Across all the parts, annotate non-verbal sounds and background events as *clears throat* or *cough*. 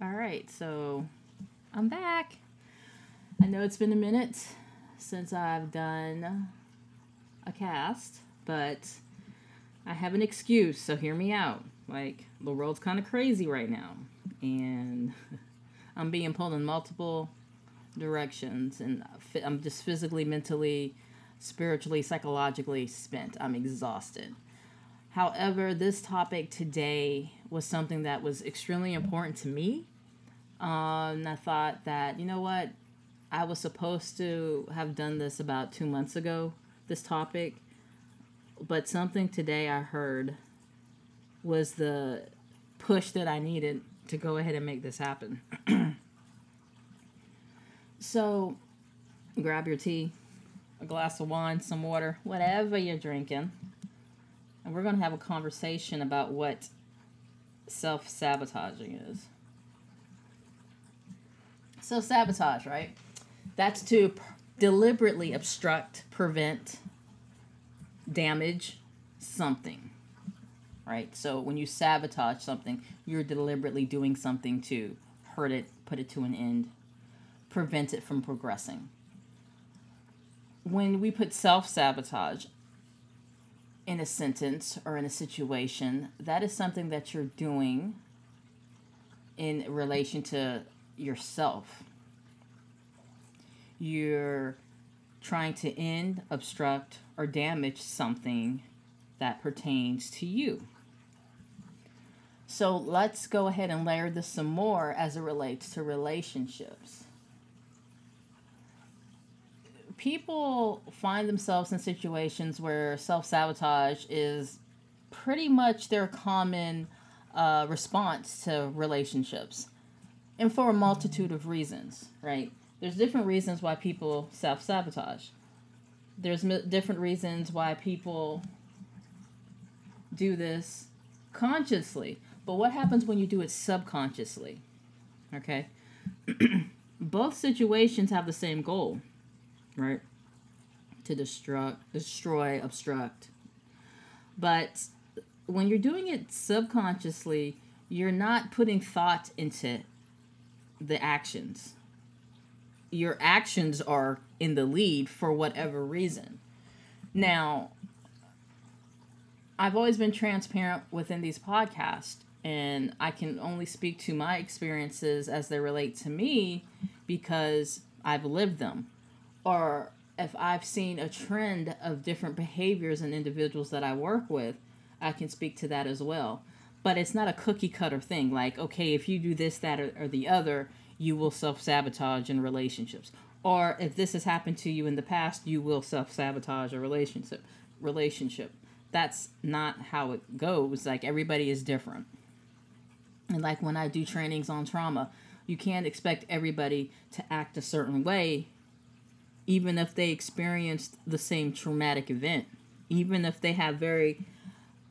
All right, so I'm back. I know it's been a minute since I've done a cast, but I have an excuse, so hear me out. Like, the world's kind of crazy right now, and *laughs* I'm being pulled in multiple directions, and I'm just physically, mentally, spiritually, psychologically spent. I'm exhausted. However, this topic today was something that was extremely important to me. Um, and I thought that, you know what, I was supposed to have done this about two months ago, this topic. But something today I heard was the push that I needed to go ahead and make this happen. *clears throat* so, grab your tea, a glass of wine, some water, whatever you're drinking. And we're going to have a conversation about what self sabotaging is. So, sabotage, right? That's to deliberately obstruct, prevent, damage something, right? So, when you sabotage something, you're deliberately doing something to hurt it, put it to an end, prevent it from progressing. When we put self sabotage in a sentence or in a situation, that is something that you're doing in relation to yourself. You're trying to end, obstruct, or damage something that pertains to you. So let's go ahead and layer this some more as it relates to relationships people find themselves in situations where self sabotage is pretty much their common uh, response to relationships, and for a multitude of reasons, right? There's different reasons why people self sabotage. There's m- different reasons why people do this consciously. But what happens when you do it subconsciously? Okay? *clears throat* Both situations have the same goal right? To destruct, destroy, obstruct. But when you're doing it subconsciously, you're not putting thought into the actions. Your actions are in the lead for whatever reason. Now, I've always been transparent within these podcasts, and I can only speak to my experiences as they relate to me because I've lived them or if I've seen a trend of different behaviors in individuals that I work with, I can speak to that as well. But it's not a cookie cutter thing like, okay, if you do this, that, or, or the other, you will self sabotage in relationships. Or if this has happened to you in the past, you will self sabotage a relationship. Relationship. That's not how it goes. Like everybody is different. And like when I do trainings on trauma, you can't expect everybody to act a certain way even if they experienced the same traumatic event, even if they have very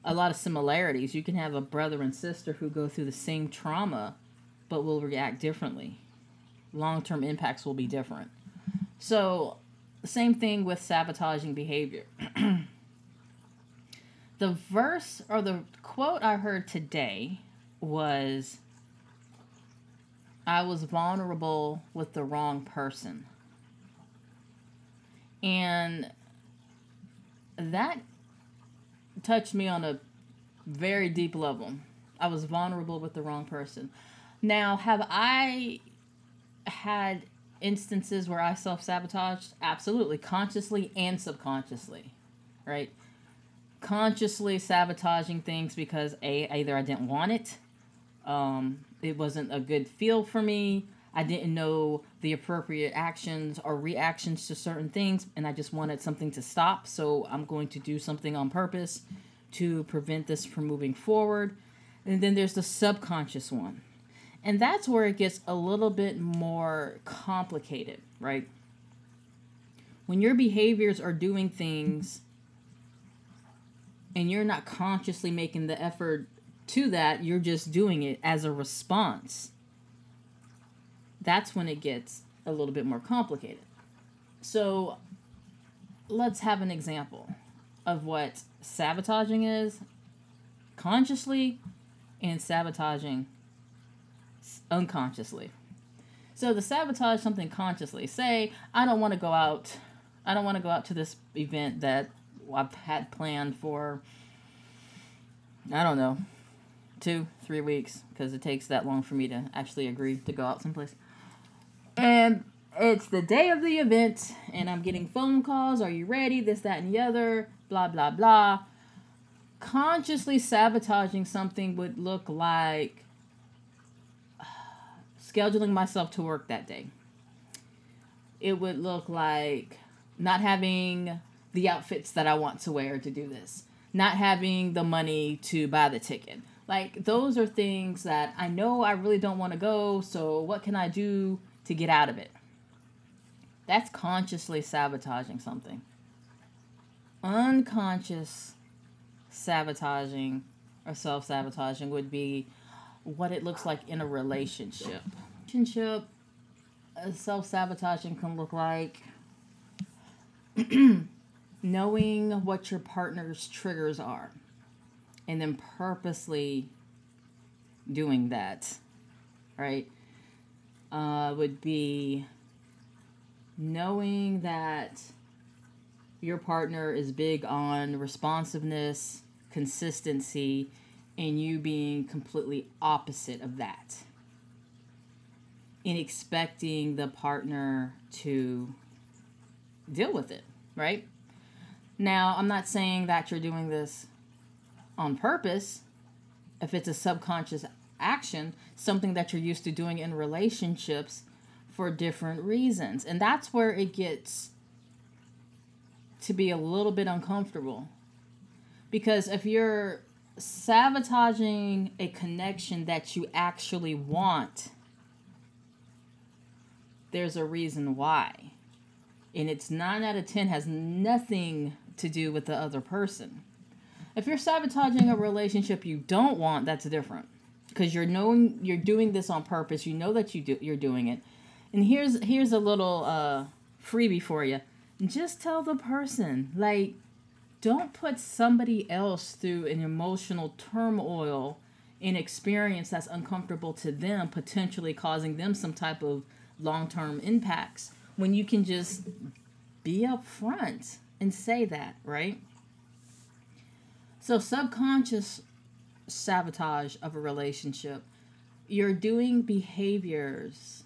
a lot of similarities. You can have a brother and sister who go through the same trauma but will react differently. Long-term impacts will be different. So, same thing with sabotaging behavior. *clears throat* the verse or the quote I heard today was I was vulnerable with the wrong person. And that touched me on a very deep level. I was vulnerable with the wrong person. Now, have I had instances where I self sabotaged? Absolutely, consciously and subconsciously, right? Consciously sabotaging things because a either I didn't want it, um, it wasn't a good feel for me, I didn't know the appropriate actions or reactions to certain things, and I just wanted something to stop. So I'm going to do something on purpose to prevent this from moving forward. And then there's the subconscious one. And that's where it gets a little bit more complicated, right? When your behaviors are doing things and you're not consciously making the effort to that, you're just doing it as a response that's when it gets a little bit more complicated. So let's have an example of what sabotaging is consciously and sabotaging unconsciously. So to sabotage something consciously, say I don't want to go out, I don't want to go out to this event that I've had planned for, I don't know, two, three weeks, because it takes that long for me to actually agree to go out someplace. And it's the day of the event, and I'm getting phone calls. Are you ready? This, that, and the other. Blah, blah, blah. Consciously sabotaging something would look like scheduling myself to work that day. It would look like not having the outfits that I want to wear to do this, not having the money to buy the ticket. Like, those are things that I know I really don't want to go, so what can I do to get out of it? That's consciously sabotaging something. Unconscious sabotaging or self sabotaging would be what it looks like in a relationship. Relationship, uh, self sabotaging can look like *clears throat* knowing what your partner's triggers are and then purposely doing that, right? Uh, would be knowing that your partner is big on responsiveness, consistency, and you being completely opposite of that. And expecting the partner to deal with it, right? Now, I'm not saying that you're doing this on purpose. If it's a subconscious action, something that you're used to doing in relationships, for different reasons. And that's where it gets to be a little bit uncomfortable. Because if you're sabotaging a connection that you actually want, there's a reason why. And it's 9 out of 10 has nothing to do with the other person. If you're sabotaging a relationship you don't want, that's different. Because you're knowing you're doing this on purpose. You know that you do you're doing it and here's here's a little uh, freebie for you. Just tell the person like don't put somebody else through an emotional turmoil in experience that's uncomfortable to them, potentially causing them some type of long term impacts when you can just be upfront and say that, right? So, subconscious sabotage of a relationship, you're doing behaviors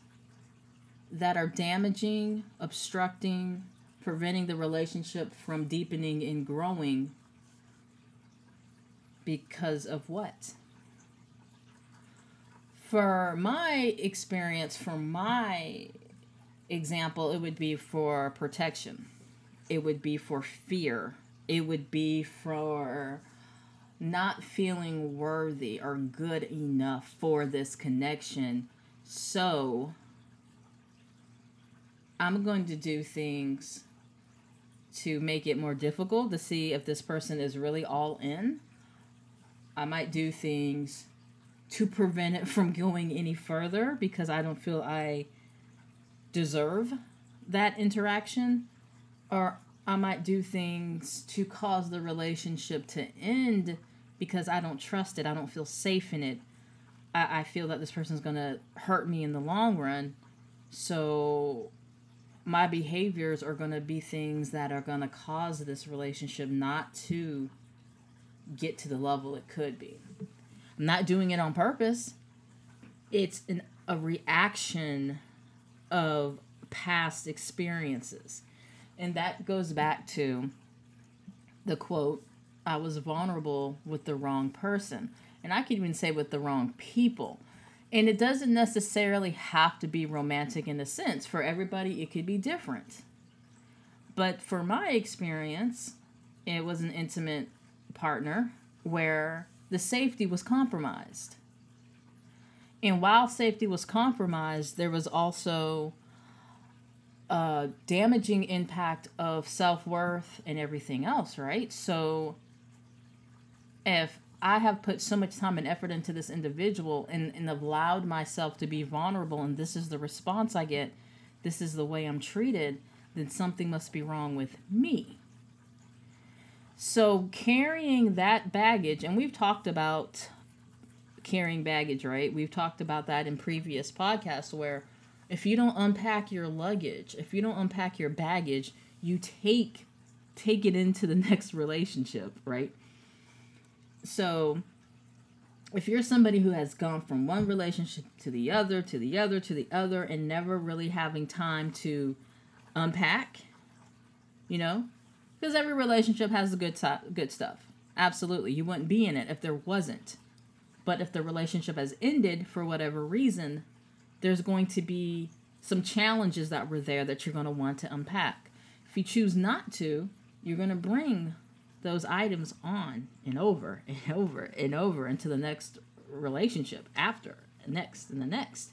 that are damaging, obstructing, preventing the relationship from deepening and growing because of what? For my experience, for my example, it would be for protection, it would be for fear, it would be for not feeling worthy or good enough for this connection. So I'm going to do things to make it more difficult to see if this person is really all in. I might do things to prevent it from going any further because I don't feel I deserve that interaction. Or I might do things to cause the relationship to end because I don't trust it. I don't feel safe in it. I, I feel that this person's going to hurt me in the long run. So my behaviors are going to be things that are going to cause this relationship not to get to the level it could be. I'm not doing it on purpose. It's an, a reaction of past experiences. And that goes back to the quote I was vulnerable with the wrong person. And I could even say with the wrong people and it doesn't necessarily have to be romantic in a sense. For everybody, it could be different. But for my experience, it was an intimate partner where the safety was compromised. And while safety was compromised, there was also a damaging impact of self worth and everything else, right? So if I have put so much time and effort into this individual and, and allowed myself to be vulnerable, and this is the response I get, this is the way I'm treated, then something must be wrong with me. So, carrying that baggage, and we've talked about carrying baggage, right? We've talked about that in previous podcasts where if you don't unpack your luggage, if you don't unpack your baggage, you take take it into the *laughs* next relationship, right? So if you're somebody who has gone from one relationship to the other, to the other, to the other, and never really having time to unpack, you know, because every relationship has the good to- good stuff. Absolutely, you wouldn't be in it if there wasn't. But if the relationship has ended for whatever reason, there's going to be some challenges that were there that you're going to want to unpack. If you choose not to, you're going to bring those items on and over and *laughs* over and over into the next relationship after next and the next.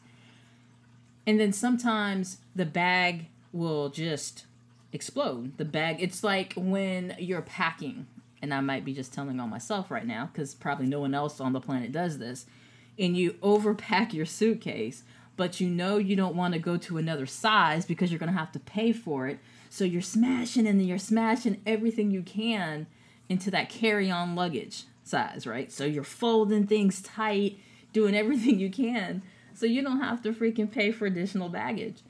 And then sometimes the bag will just explode. The bag it's like when you're packing and i might be just telling on myself right now because probably no one else on the planet does this and you *laughs* overpack your suitcase but you know you don't want to go to another size because you're going to have to pay for it. So you're smashing and then you're smashing everything you can into that carry on luggage size, right? So you're folding things tight, doing everything you can so you don't have to freaking pay for additional baggage.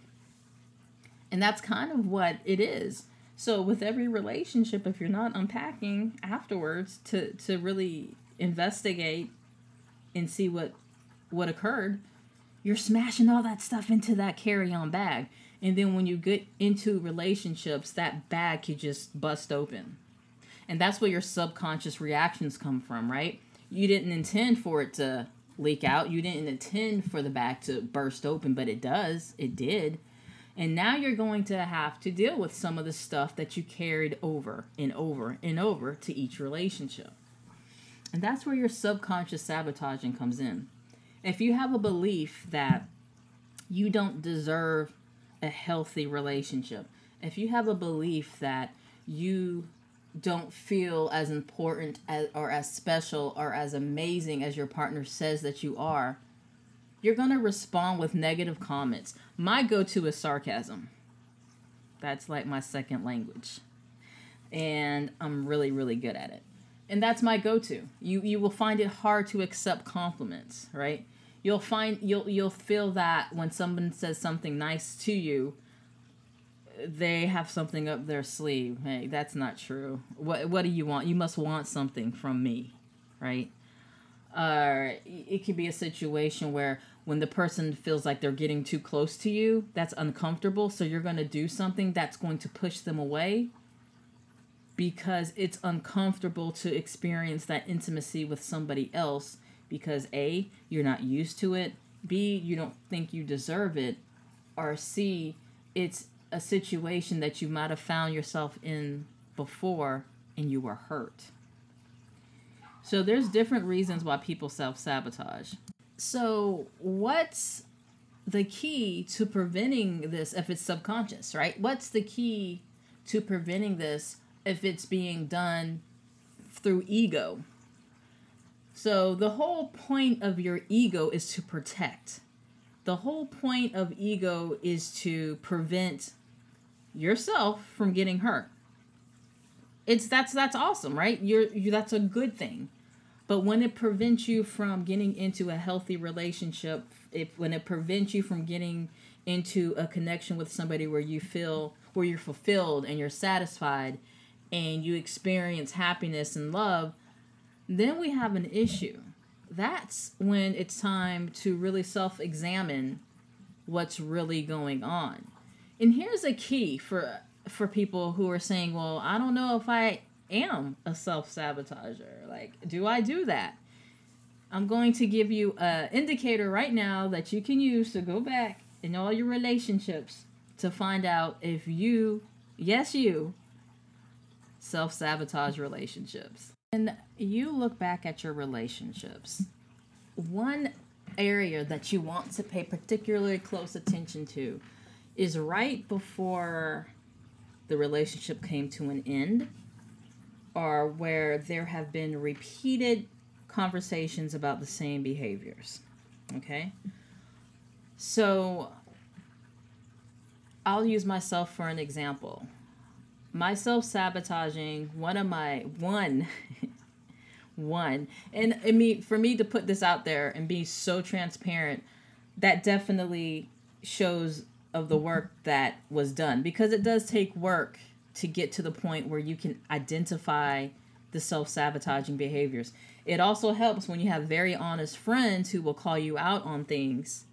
And that's kind of what it is. So with every relationship, if you're not unpacking afterwards to, to really investigate and see what what occurred, you're smashing all that stuff into that carry-on bag. And then when you get into relationships, that bag could just bust open and that's where your subconscious reactions come from, right? You didn't intend for it to leak out. You didn't intend for the bag to burst open, but it does. It did. And now you're going to have to deal with some of the stuff that you carried over and over and over to each relationship. And that's where your subconscious sabotaging comes in. If you have a belief that you don't deserve a healthy relationship, if you have a belief that you don't feel as important as, or as special or as amazing as your partner says that you are, you're going to respond with negative comments. My go to is sarcasm. That's like my second language. And I'm really, really good at it. And that's my go to. You, you will find it hard to accept compliments, right? You'll find you'll you'll feel that when someone says something nice to you, they have something up their sleeve. Hey, that's not true. What what do you want? You must want something from me, right? Uh, it could be a situation where when the person feels like they're getting too close to you, that's uncomfortable. So you're going to do something that's going to push them away because it's uncomfortable to experience that intimacy with somebody else because A, you're not used to it, B, you don't think you deserve it, or C, it's a situation that you might have found yourself in before and you were hurt. So there's different reasons why people self-sabotage. So what's the key to preventing this if it's subconscious, right? What's the key to preventing this if it's being done through ego? So the whole point of your ego is to protect. The whole point of ego is to prevent yourself from getting hurt. It's that's that's awesome, right? You're you that's a good thing. But when it prevents you from getting into a healthy relationship, if when it prevents you from getting into a connection with somebody where you feel where you're fulfilled and you're satisfied and you experience happiness and love, then we have an issue. That's when it's time to really self examine what's really going on. And here's a key for for people who are saying, "Well, I don't know if I am a self-sabotager. Like, do I do that?" I'm going to give you an indicator right now that you can use to go back in all your relationships to find out if you, yes, you, self sabotage relationships. And you look back at your relationships, one area that you want to pay particularly close attention to is right before the relationship came to an end or where there have been repeated conversations about the same behaviors. Okay? So I'll use myself for an example. Myself sabotaging, one of my, one, *laughs* one. And I mean, for me to put this out there and be so transparent, that definitely shows of the work that was done because it does take work to get to the point where you can identify the self sabotaging behaviors. It also helps when you have very honest friends who will call you out on things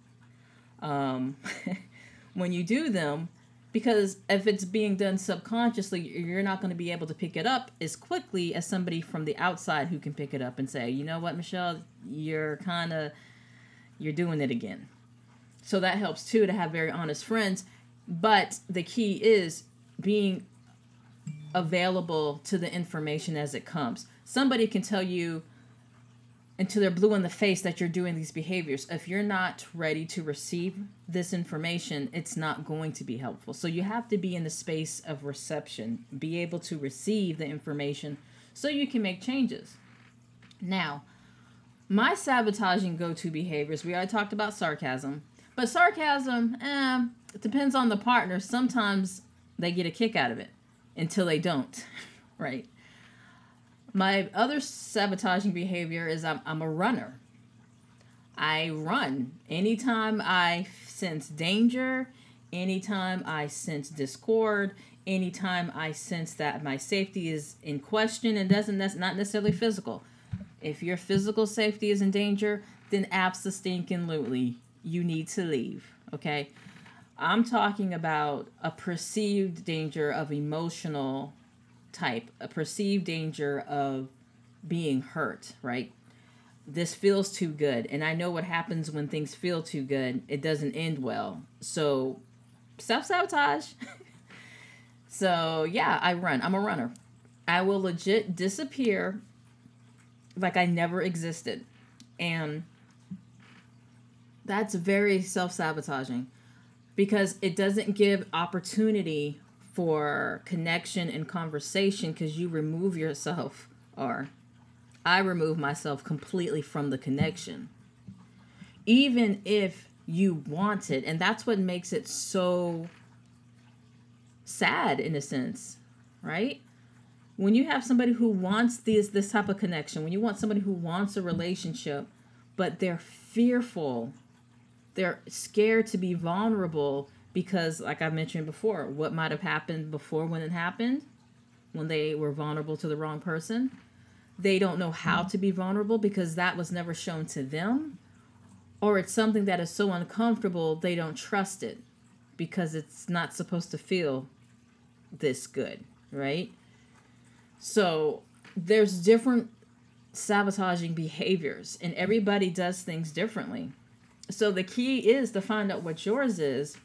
um, *laughs* when you do them because if it's being done subconsciously you're not going to be able to pick it up as quickly as somebody from the outside who can pick it up and say you know what michelle you're kind of you're doing it again so that helps too to have very honest friends but the key is being available to the information as it comes somebody can tell you until they're blue in the face that you're doing these behaviors. If you're not ready to receive this information, it's not going to be helpful. So you have to be in the space of reception, be able to receive the information so you can make changes. Now, my sabotaging go to behaviors, we already talked about sarcasm, but sarcasm, eh, it depends on the partner. Sometimes they get a kick out of it until they don't, *laughs* right? My other sabotaging behavior is I'm, I'm a runner. I run anytime I sense danger, anytime I sense discord, anytime I sense that my safety is in question and doesn't that's not necessarily physical. If your physical safety is in danger, then absolutely you need to leave. Okay. I'm talking about a perceived danger of emotional type, a perceived danger of being hurt, right? This feels too good. And I know what happens when things feel too good. It doesn't end well. So, self sabotage. *laughs* so, yeah, I run. I'm a runner. I will legit disappear like I never existed. And that's very self sabotaging because it doesn't give opportunity for connection and conversation because you remove yourself or I remove myself completely from the connection. Even if you want it. And that's what makes it so sad in a sense, right? When you have somebody who wants this this type of connection, when you want somebody who wants a relationship, but they're fearful, they're scared to be vulnerable because like I mentioned before, what might have happened before when it happened, when they were vulnerable to the wrong person, they don't know how to be vulnerable because that was never shown to them or it's something that is so uncomfortable they don't trust it because it's not supposed to feel this good, right? So there's different sabotaging behaviors and everybody does things differently. So the key is to find out what yours is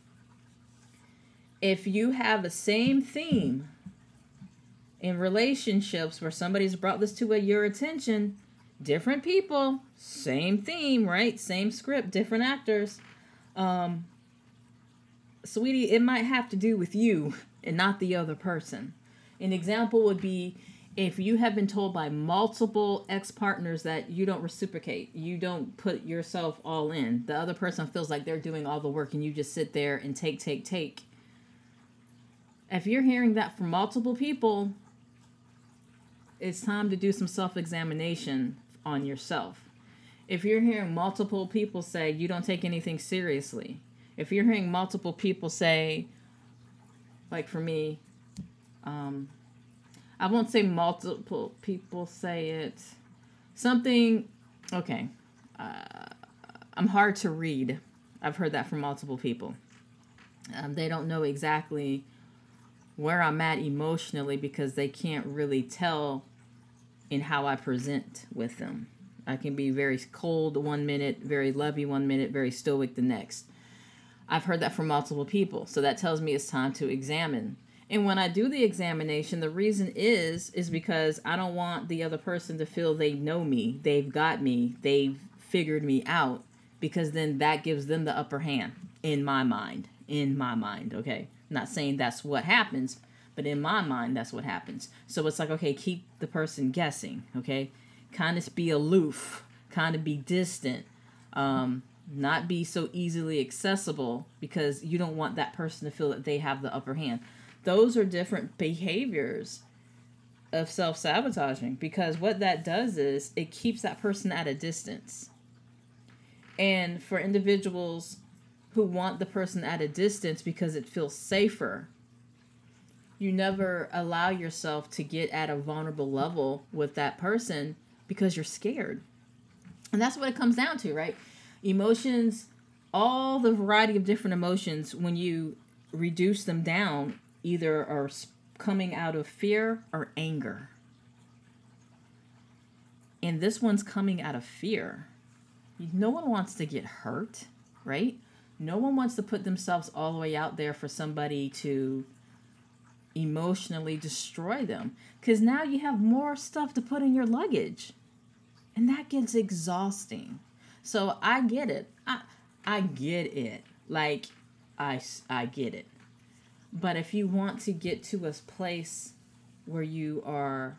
if you have the same theme in relationships where somebody's brought this to your attention, different people, same theme, right? Same script, different actors. Um, sweetie, it might have to do with you and not the other person. An example would be if you have been told by multiple ex partners that you don't reciprocate, you don't put yourself all in, the other person feels like they're doing all the work and you just sit there and take, take, take if you're hearing that from multiple people, it's time to do some self examination on yourself. If you're hearing multiple people say you don't take anything seriously, if you're hearing multiple people say, like for me, um, I won't say multiple people say it, something, okay, uh, I'm hard to read. I've heard that from multiple people. Um, they don't know exactly where I'm at emotionally because they can't really tell in how I present with them. I can be very cold one minute, very lovey one minute, very stoic the next. I've heard that from multiple people, so that tells me it's time to examine. And when I do the examination, the reason is is because I don't want the other person to feel they know me, they've got me, they've figured me out because then that gives them the upper hand in my mind, in my mind, okay? not saying that's what happens, but in my mind, that's what happens. So it's like, okay, keep the person guessing, okay? Kind of be aloof, kind of be distant, um, not be so easily accessible because you don't want that person to feel that they have the upper hand. Those are different behaviors of self sabotaging because what that does is it keeps that person at a distance. And for individuals who want the person at a distance because it feels safer, you never allow yourself to get at a vulnerable level with that person because you're scared. And that's what it comes down to, right? Emotions, all the variety of different emotions, when you reduce them down, either are coming out of fear or anger. And this one's coming out of fear. No one wants to get hurt, right? No one wants to put themselves all the way out there for somebody to emotionally destroy them because now you have more stuff to put in your luggage and that gets exhausting so i get it i i get it like i i get it but if you want to get to a place where you are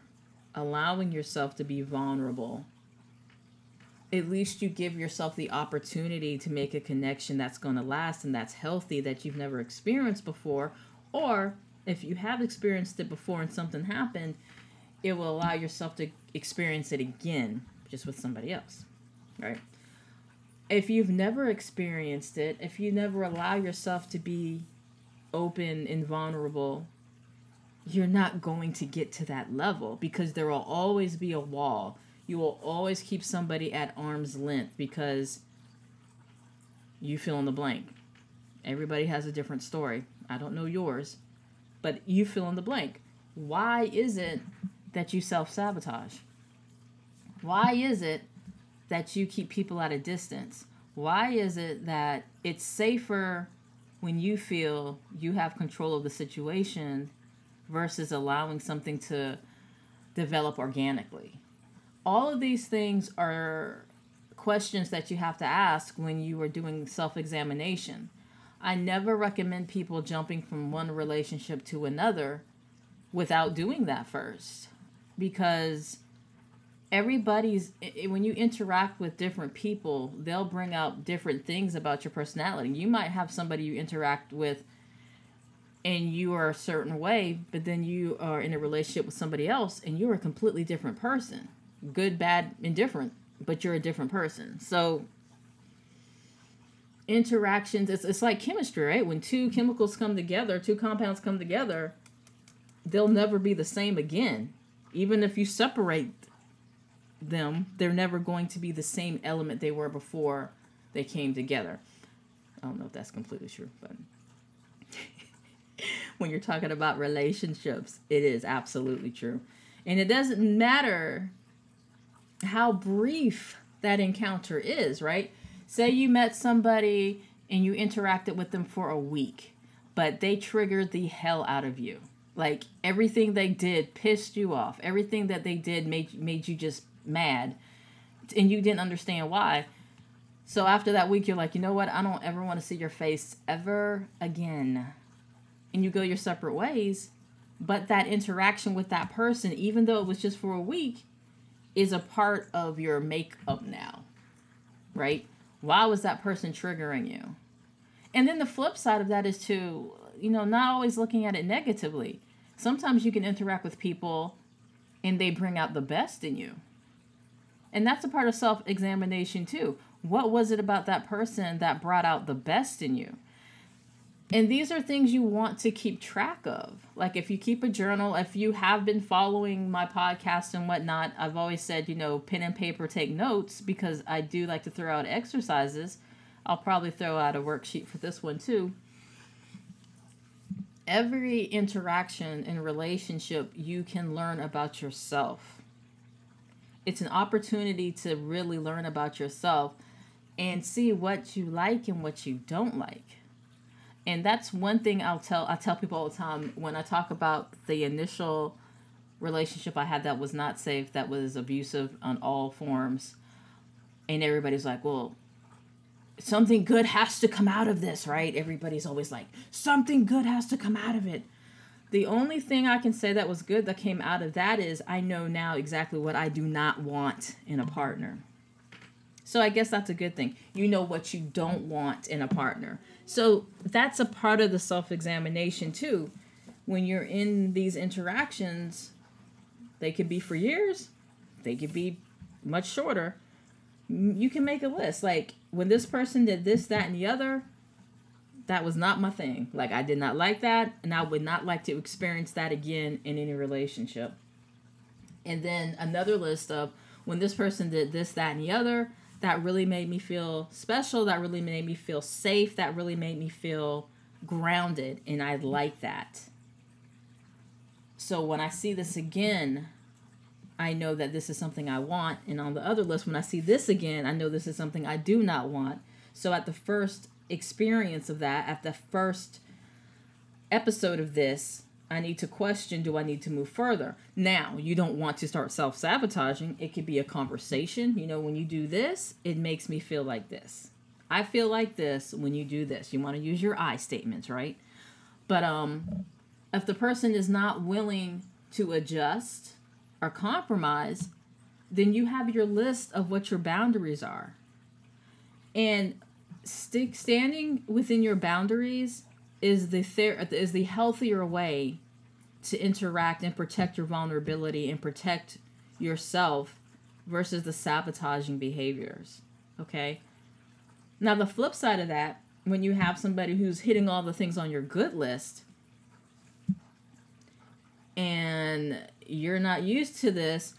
allowing yourself to be vulnerable, at least you give yourself the opportunity to make a connection that's going to last and that's healthy that you've never experienced before. Or if you have experienced it before and something happened, it will allow yourself to experience it again just with somebody else, right? If you've never experienced it, if you never allow yourself to be open and vulnerable, you're not going to get to that level because there will always be a wall. You will always keep somebody at arm's length because you fill in the blank. Everybody has a different story. I don't know yours, but you fill in the blank. Why is it that you self sabotage? Why is it that you keep people at a distance? Why is it that it's safer when you feel you have control of the situation versus allowing something to develop organically. All of these things are questions that you have to ask when you are doing self examination. I never recommend people jumping from one relationship to another without doing that first because everybody's when you interact with different people they'll bring out different things about your personality. You might have somebody you interact with and you are a certain way but then you are in a relationship with somebody else and you're a completely different person. Good bad indifferent but you're a different person. So interactions it's, it's like chemistry right? When two chemicals come together two compounds come together they'll never be the same again. Even if you separate them, they're never going to be the same element they were before they came together. I don't know if that's completely true, but *laughs* when you're talking about relationships, it is absolutely true. And it doesn't matter how brief that encounter is, right? Say you met somebody and you interacted with them for a week, but they triggered the hell out of you. Like everything they did pissed you off. Everything that they did made made you just mad and you didn't understand why. So after that week, you're like, you know what? I don't ever want to see your face ever again. And you go your separate ways. But that interaction with that person, even though it was just for a week, is a part of your makeup now. Right? Why was that person triggering you? And then the flip side of that is to, you know, not always looking at it negatively. Sometimes you can interact with people and they bring out the best in you and that's a part of self examination too. What was it about that person that brought out the best in you? And these are things you want to keep track of. Like if you keep a journal, if you have been following my podcast and whatnot, I've always said, you know, pen and paper, take notes because I do like to throw out exercises. I'll probably throw out a worksheet for this one too. Every interaction and relationship, you can learn about yourself it's an opportunity to really learn about yourself and see what you like and what you don't like. And that's one thing I'll tell I tell people all the time when I talk about the initial relationship I had that was not safe, that was abusive on all forms. And everybody's like, "Well, something good has to come out of this, right?" Everybody's always like, "Something good has to come out of it." The only thing I can say that was good that came out of that is I know now exactly what I do not want in a partner. So I guess that's a good thing. You know what you don't want in a partner. So that's a part of the self examination too. When you're in these interactions, They could be for years, they could be much shorter. You can make a list. Like when this person did this, that, and the other, that was not my thing. Like I did not like that, and I would not like to experience that again in any relationship. And then another list of when this person did this, that, and the other, that really made me feel special. That really made me feel safe. That really made me feel grounded, and I like that. So when I see this again, I know that this is something I want. And on the other list, when I see this again, I know this is something I do not want. So at the first experience of that, at the first episode of this, I need to question do I need to move further? Now, you don't want to start self sabotaging. It could be a conversation. You know, when you do this, it makes me feel like this. I feel like this when you do this. You want to use your I statements, right? But um if the person is not willing to adjust or compromise, then you have your list of what your boundaries are. And stick standing within your boundaries is the ther- is the healthier way to interact and protect your vulnerability and protect yourself versus the sabotaging behaviors. Okay? Now the flip side of that, when you have somebody who's hitting all the things on your good list and you're not used to this,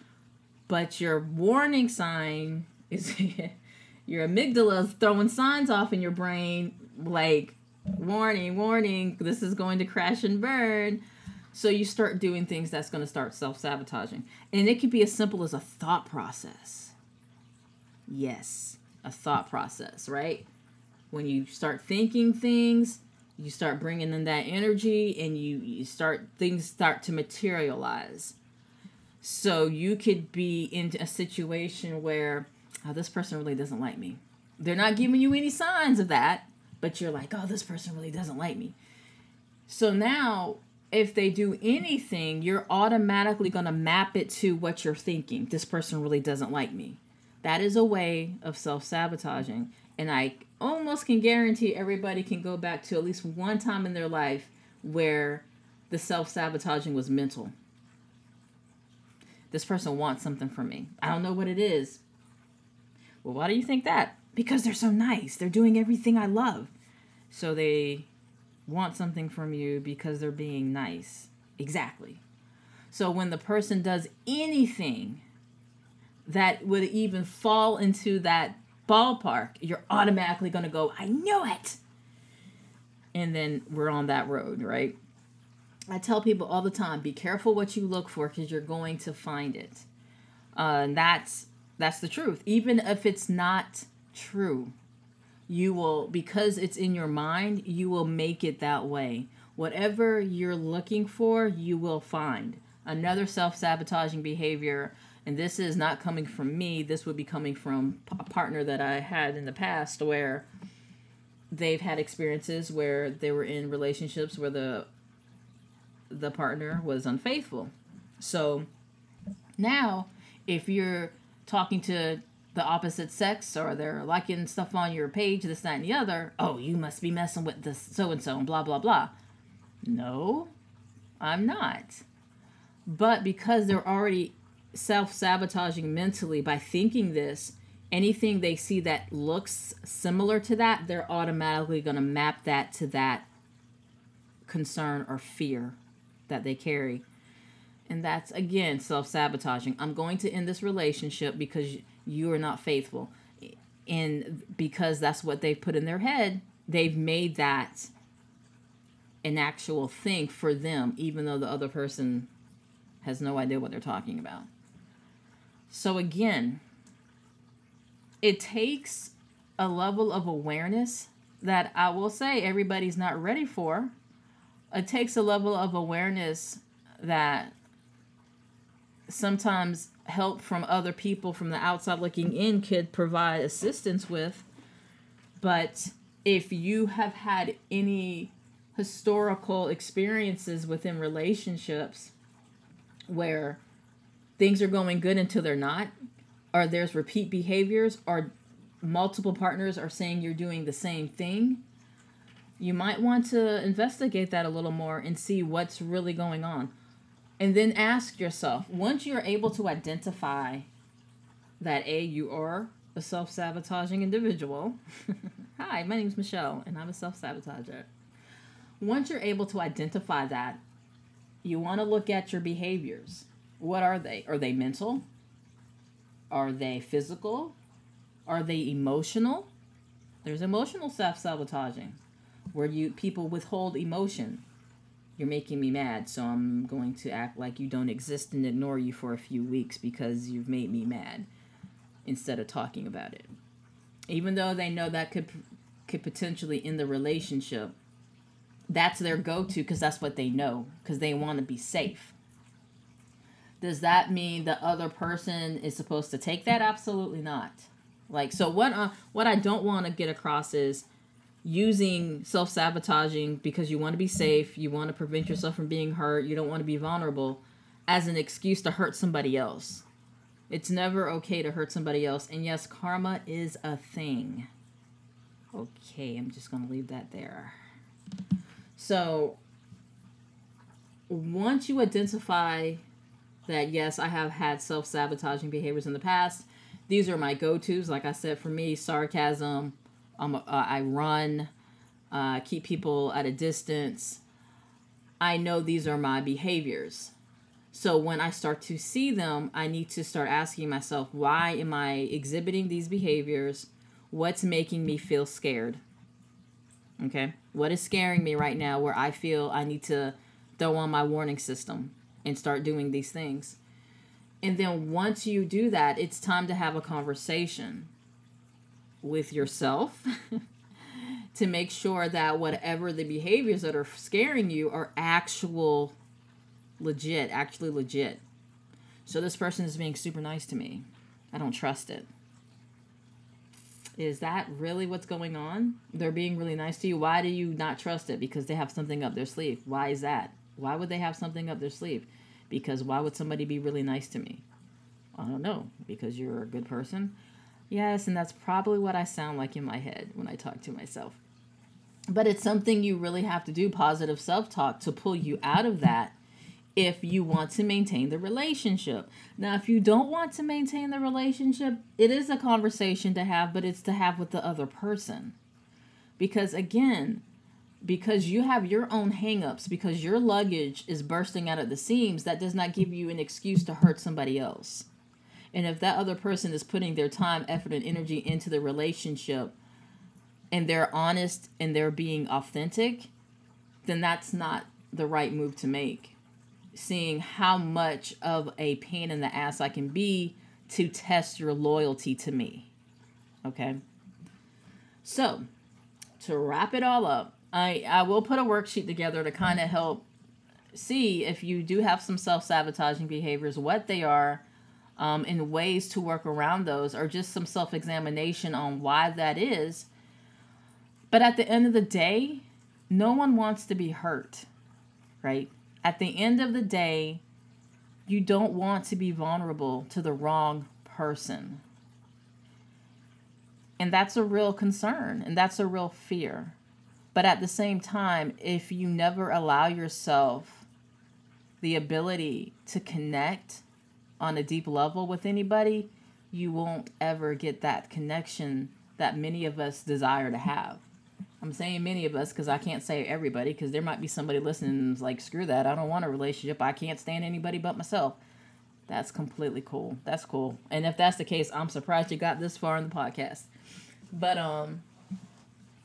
but your warning sign is *laughs* your amygdala is throwing signs off in your brain like warning, warning, this is going to crash and burn. So you start doing things that's going to start self sabotaging. And it could be as simple as a thought process. Yes, a thought process, right? When you start thinking things, you start bringing in that energy and you, you start, things start to materialize. So you could be in a situation where oh, this person really doesn't like me. They're not giving you any signs of that, but you're like, oh, this person really doesn't like me. So now, if they do anything, you're automatically going to map it to what you're thinking. This person really doesn't like me. That is a way of self sabotaging. And I almost can guarantee everybody can go back to at least one time in their life where the self sabotaging was mental. This person wants something from me. I don't know what it is. Well, why do you think that? because they're so nice. They're doing everything I love. So they want something from you because they're being nice. Exactly. So when the person does anything that would even fall into that ballpark, you're automatically going to go, I knew it. And then we're on that road, right? I tell people all the time be careful what you look for because you're going to find it. Uh, and that's that's the truth. Even if it's not true. You will, because it's in your mind, you will make it that way. Whatever you're looking for, you will find. Another self sabotaging behavior, and this is not coming from me, this would be coming from a partner that I had in the past where they've had experiences where they were in relationships where the the partner was unfaithful. So now if you're talking to the opposite sex or they're liking stuff on your page, this, that, and the other, oh, you must be messing with this so and so and blah, blah, blah. No, I'm not. But because they're already self sabotaging mentally by thinking this, anything they see that looks similar to that, they're automatically going to map that to that concern or fear that they carry. And that's again self sabotaging. I'm going to end this relationship because you are not faithful. And because that's what they've put in their head, they've made that an actual thing for them, even though the other person has no idea what they're talking about. So, again, it takes a level of awareness that I will say everybody's not ready for. It takes a level of awareness that sometimes help from other people from the outside looking in could provide assistance with. But if you have had any historical experiences within relationships where things are going good until they're not, or there's repeat behaviors, or multiple partners are saying you're doing the same thing, you might want to investigate that a little more and see what's really going on And then ask yourself once you're able to identify that A, you are a self sabotaging individual. *laughs* Hi, my name is Michelle, and I'm a self sabotager. Once you're able to identify that, you want to look at your behaviors. What are they? Are they mental? Are they physical? Are they emotional? There's emotional self sabotaging where you people withhold emotion. You're making me mad, so I'm going to act like you don't exist and ignore you for a few weeks because you've made me mad instead of talking about it. Even though they know that could could potentially end the relationship, that's their go-to because that's what they know because they want to be safe. Does that mean the other person is supposed to take that? Absolutely not. Like so what uh, what I don't want to get across is using self-sabotaging because you want to be safe, you want to prevent yourself from being hurt, you don't want to be vulnerable as an excuse to hurt somebody else. It's never okay to hurt somebody else. And yes, karma is a thing. Okay, I'm just going to leave that there. So, once you identify that, yes, I have had self sabotaging behaviors in the past, these are my go tos. Like I said, for me, sarcasm, um, uh, I run, uh, keep people at a distance. I know these are my behaviors. So when I start to see them, I need to start asking myself, why am I exhibiting these behaviors? What's making me feel scared? Okay. What is scaring me right now where I feel I need to throw on my warning system and start doing these things? And then once you do that, it's time to have a conversation with yourself *laughs* to make sure that whatever the behaviors that are scaring you are actual legit, actually legit. So this person is being super nice to me. I don't trust it. Is that really what's going on? They're being really nice to you. Why do you not trust it? Because they have something up their sleeve. Why is that? Why would they have something up their sleeve? Because why would somebody be really nice to me? I don't know. Because you're a good person? Yes, and that's probably what I sound like in my head when I talk to myself. But it's something you really have to do positive self talk to pull you out of that if you want to maintain the relationship. Now, if you don't want to maintain the relationship, it is a conversation to have, but it's to have with the other person. Because again, because you have your own hangups, because your luggage is bursting out at the seams, that does not give you an excuse to hurt somebody else. And if that other person is putting their time, effort, and energy into the relationship and they're honest and they're being authentic, then that's not the right move to make seeing how much of a pain in the ass I can be to test your loyalty to me. Okay? So, to wrap it all up, I, I will put a worksheet together to kind of help see if you do have some self sabotaging behaviors, what they are, um, and ways to work around those, or just some self examination on why that is. But at the end of the day, no one wants to be hurt, right? at the end of the day, you don't want to be vulnerable to the wrong person. And that's a real concern and that's a real fear. But at the same time, if you never allow yourself the ability to connect on a deep level with anybody, you won't ever get that connection that many of us desire to have. I'm saying many of us because I can't say everybody because there might be somebody listening like, screw that. I don't want a relationship. I can't stand anybody but myself. That's completely cool. That's cool. And if that's the case, I'm surprised you got this far in the podcast. But um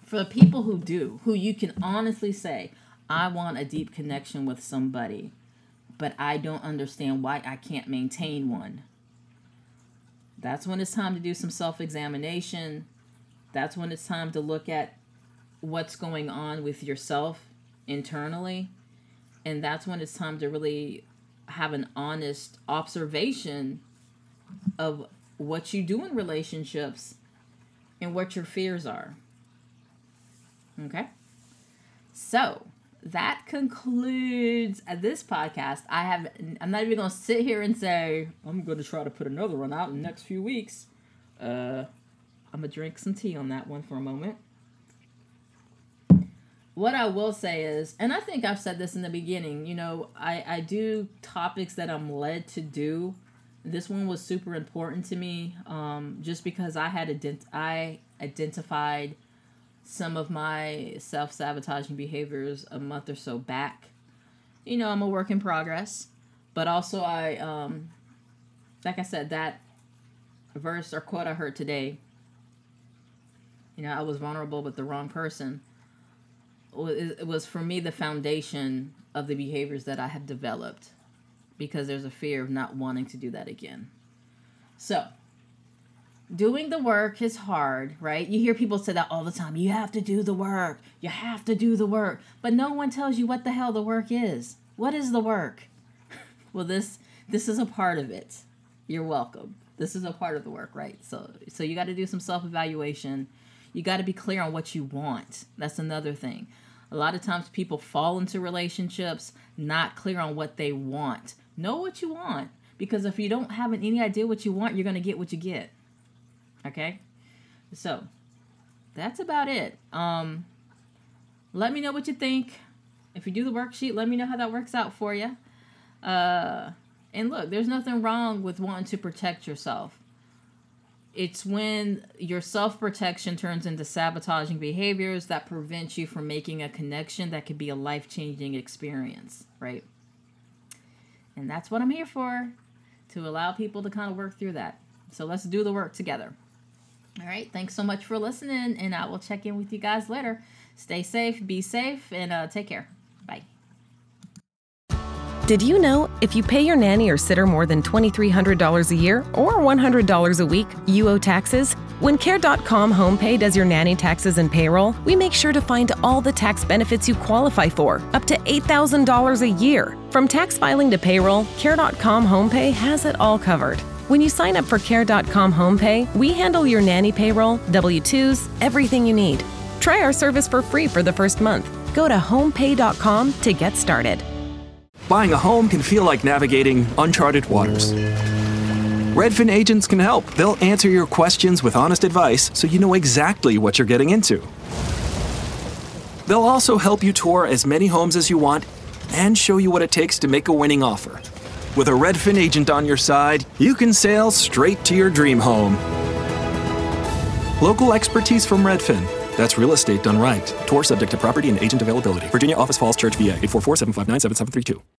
for the people who do, who you can honestly say, I want a deep connection with somebody, but I don't understand why I can't maintain one. That's when it's time to do some self examination. That's when it's time to look at what's going on with yourself internally. And that's when it's time to really have an honest observation of what you do in relationships and what your fears are. Okay? So, that concludes this podcast. I have I'm not even to sit here and say I'm to try to put another one out in the next few weeks. Uh I'm to drink some tea on that one for a moment what I will say is, and I think I've said this in the beginning, you know, I, I do topics that I'm led to do. This one was super important to me um, just because I had ident- I identified some of my self sabotaging behaviors a month or so back. You know, I'm a work in progress, but also I, um, like I said, that verse or quote I heard today, you know, I was vulnerable with the wrong person it was for me the foundation of the behaviors that I have developed because there's a fear of not wanting to do that again. So, doing the work is hard, right? You hear people say that all the time. You have to do the work. You have to do the work. But no one tells you what the hell the work is. What is the work? *laughs* well, this this is a part of it. You're welcome. This is a part of the work, right? So so you got to do some self-evaluation. You got to be clear on what you want. That's another thing. A lot of times people fall into relationships not clear on what they want. Know what you want because if you don't have any idea what you want, you're going to get what you get. Okay? So, that's about it. Um let me know what you think. If you do the worksheet, let me know how that works out for you. Uh and look, there's nothing wrong with wanting to protect yourself it's when your self protection turns into sabotaging behaviors that prevents you from making a connection that could be a life changing experience, right? And that's what I'm here for to allow people to kind of work through that. So let's do the work together. All right. Thanks so much for listening, and I will check in with you guys later. Stay safe, be safe, and uh, take care. Bye. Did you know if you pay your nanny or sitter more than $2,300 a year or $100 a week, you owe taxes? When Care.com HomePay does your nanny taxes and payroll, we make sure to find all the tax benefits you qualify for, up to $8,000 a year. From tax filing to payroll, Care.com HomePay has it all covered. When you sign up for Care.com HomePay, we handle your nanny payroll, W 2s, everything you need. Try our service for free for the first month. Go to homepay.com to get started. Buying a home can feel like navigating uncharted waters. Redfin agents can help. They'll answer your questions with honest advice so you know exactly what you're getting into. They'll also help you tour as many homes as you want and show you what it takes to make a winning offer. With a Redfin agent on your side, you can sail straight to your dream home. Local expertise from Redfin. That's real estate done right. Tour subject to property and agent availability. Virginia Office Falls Church, VA, 844 759 7732.